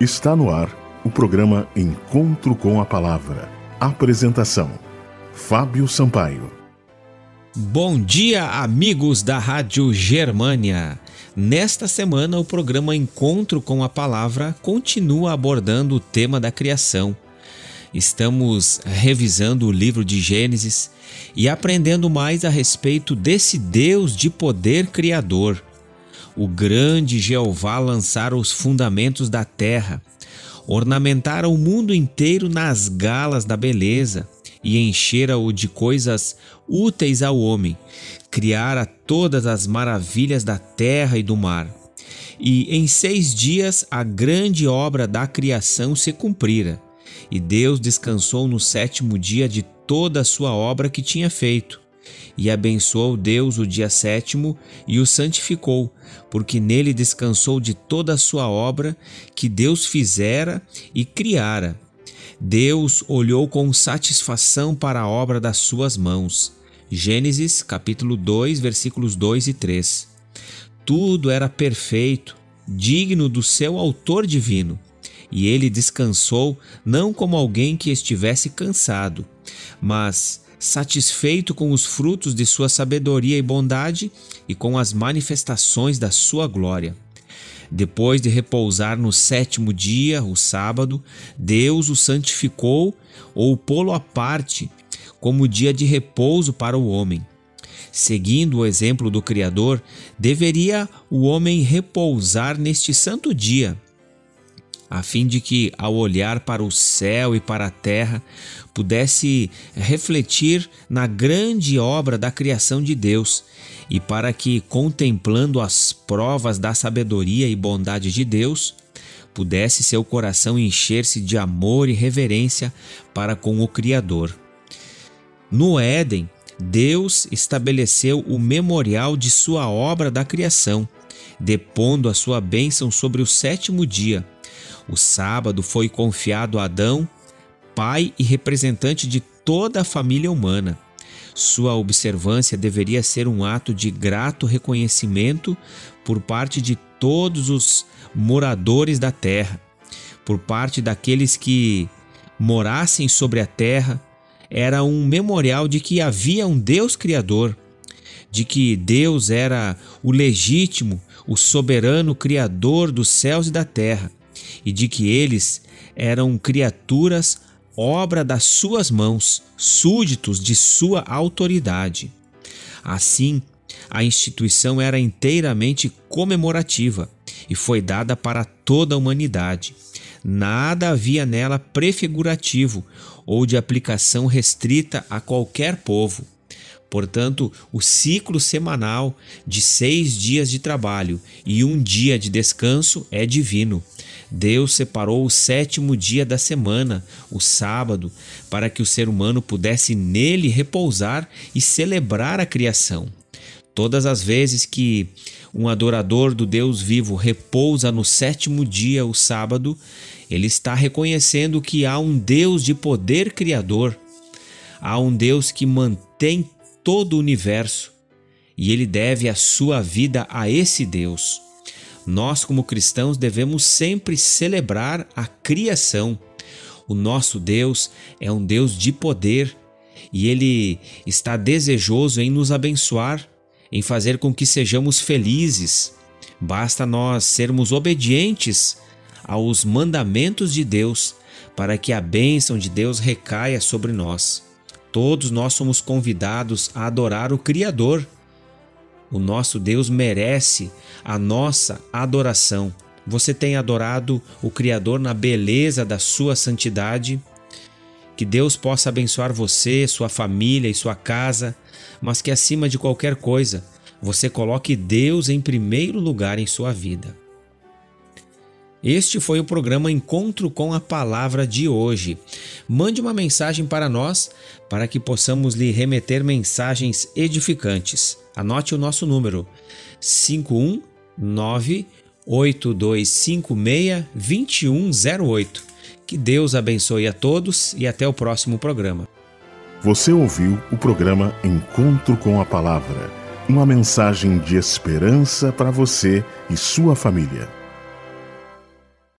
Está no ar o programa Encontro com a Palavra. Apresentação: Fábio Sampaio. Bom dia, amigos da Rádio Germânia. Nesta semana, o programa Encontro com a Palavra continua abordando o tema da criação. Estamos revisando o livro de Gênesis e aprendendo mais a respeito desse Deus de poder criador. O grande Jeová lançara os fundamentos da terra, ornamentara o mundo inteiro nas galas da beleza e enchera-o de coisas úteis ao homem, criara todas as maravilhas da terra e do mar. E em seis dias a grande obra da criação se cumprira, e Deus descansou no sétimo dia de toda a sua obra que tinha feito. E abençoou Deus o dia sétimo e o santificou, porque nele descansou de toda a sua obra que Deus fizera e criara. Deus olhou com satisfação para a obra das suas mãos. Gênesis capítulo 2, versículos 2 e 3. Tudo era perfeito, digno do seu autor divino, e ele descansou não como alguém que estivesse cansado, mas satisfeito com os frutos de sua sabedoria e bondade e com as manifestações da sua glória. Depois de repousar no sétimo dia, o sábado, Deus o santificou ou pô-lo à parte como dia de repouso para o homem. Seguindo o exemplo do Criador, deveria o homem repousar neste santo dia, a fim de que, ao olhar para o céu e para a terra, pudesse refletir na grande obra da criação de Deus e para que, contemplando as provas da sabedoria e bondade de Deus, pudesse seu coração encher-se de amor e reverência para com o Criador. No Éden, Deus estabeleceu o memorial de sua obra da criação, depondo a sua bênção sobre o sétimo dia o sábado foi confiado a Adão, pai e representante de toda a família humana. Sua observância deveria ser um ato de grato reconhecimento por parte de todos os moradores da terra, por parte daqueles que morassem sobre a terra. Era um memorial de que havia um Deus Criador, de que Deus era o legítimo, o soberano Criador dos céus e da terra e de que eles eram criaturas obra das suas mãos, súditos de sua autoridade. Assim, a instituição era inteiramente comemorativa e foi dada para toda a humanidade. Nada havia nela prefigurativo ou de aplicação restrita a qualquer povo. Portanto, o ciclo semanal de seis dias de trabalho e um dia de descanso é divino. Deus separou o sétimo dia da semana, o sábado, para que o ser humano pudesse nele repousar e celebrar a criação. Todas as vezes que um adorador do Deus vivo repousa no sétimo dia, o sábado, ele está reconhecendo que há um Deus de poder criador, há um Deus que mantém todo o universo e ele deve a sua vida a esse Deus. Nós, como cristãos, devemos sempre celebrar a criação. O nosso Deus é um Deus de poder e ele está desejoso em nos abençoar, em fazer com que sejamos felizes. Basta nós sermos obedientes aos mandamentos de Deus para que a bênção de Deus recaia sobre nós. Todos nós somos convidados a adorar o Criador o nosso Deus merece a nossa adoração. Você tem adorado o Criador na beleza da sua santidade? Que Deus possa abençoar você, sua família e sua casa, mas que acima de qualquer coisa, você coloque Deus em primeiro lugar em sua vida. Este foi o programa Encontro com a Palavra de hoje. Mande uma mensagem para nós para que possamos lhe remeter mensagens edificantes. Anote o nosso número: 519 8256 2108. Que Deus abençoe a todos e até o próximo programa. Você ouviu o programa Encontro com a Palavra uma mensagem de esperança para você e sua família.